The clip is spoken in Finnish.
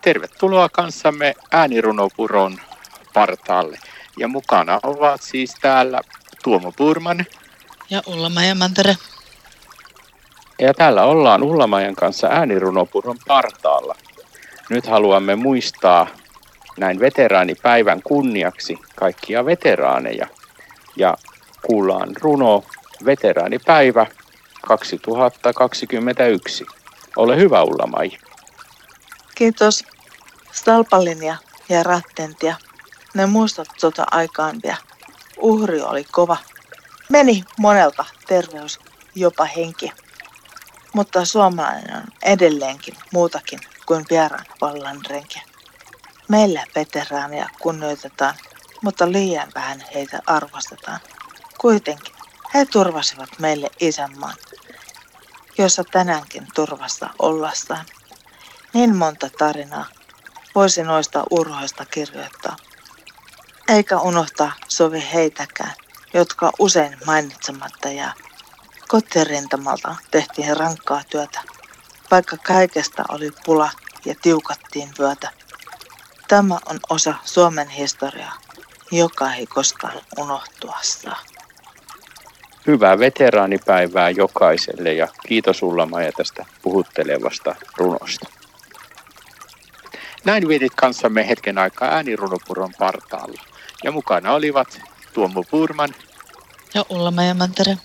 Tervetuloa kanssamme äänirunopuron partaalle. Ja mukana ovat siis täällä Tuomo Purman. Ja Ullamajan Mantere. Ja täällä ollaan Ullamajan kanssa äänirunopuron partaalla. Nyt haluamme muistaa näin veteraanipäivän kunniaksi kaikkia veteraaneja. Ja kuullaan runo Veteraanipäivä 2021. Ole hyvä Ulla-Mai. Kiitos. Stalpalinja ja rattentia. Ne muistat sota aikaan vielä. Uhri oli kova. Meni monelta terveys, jopa henki. Mutta suomalainen on edelleenkin muutakin kuin vieraan vallan renki. Meillä veteraaneja kunnioitetaan, mutta liian vähän heitä arvostetaan. Kuitenkin he turvasivat meille isänmaan, jossa tänäänkin turvassa ollastaan. Niin monta tarinaa voisi noista urhoista kirjoittaa. Eikä unohtaa sovi heitäkään, jotka usein mainitsematta jää. Kotirintamalta tehtiin rankkaa työtä, vaikka kaikesta oli pula ja tiukattiin vyötä. Tämä on osa Suomen historiaa, joka ei koskaan unohtua saa. Hyvää veteraanipäivää jokaiselle ja kiitos Ulla Maja tästä puhuttelevasta runosta. Näin kanssamme hetken aikaa äänirunopuron partaalla. Ja mukana olivat Tuomo Purman ja Ulla Mantere.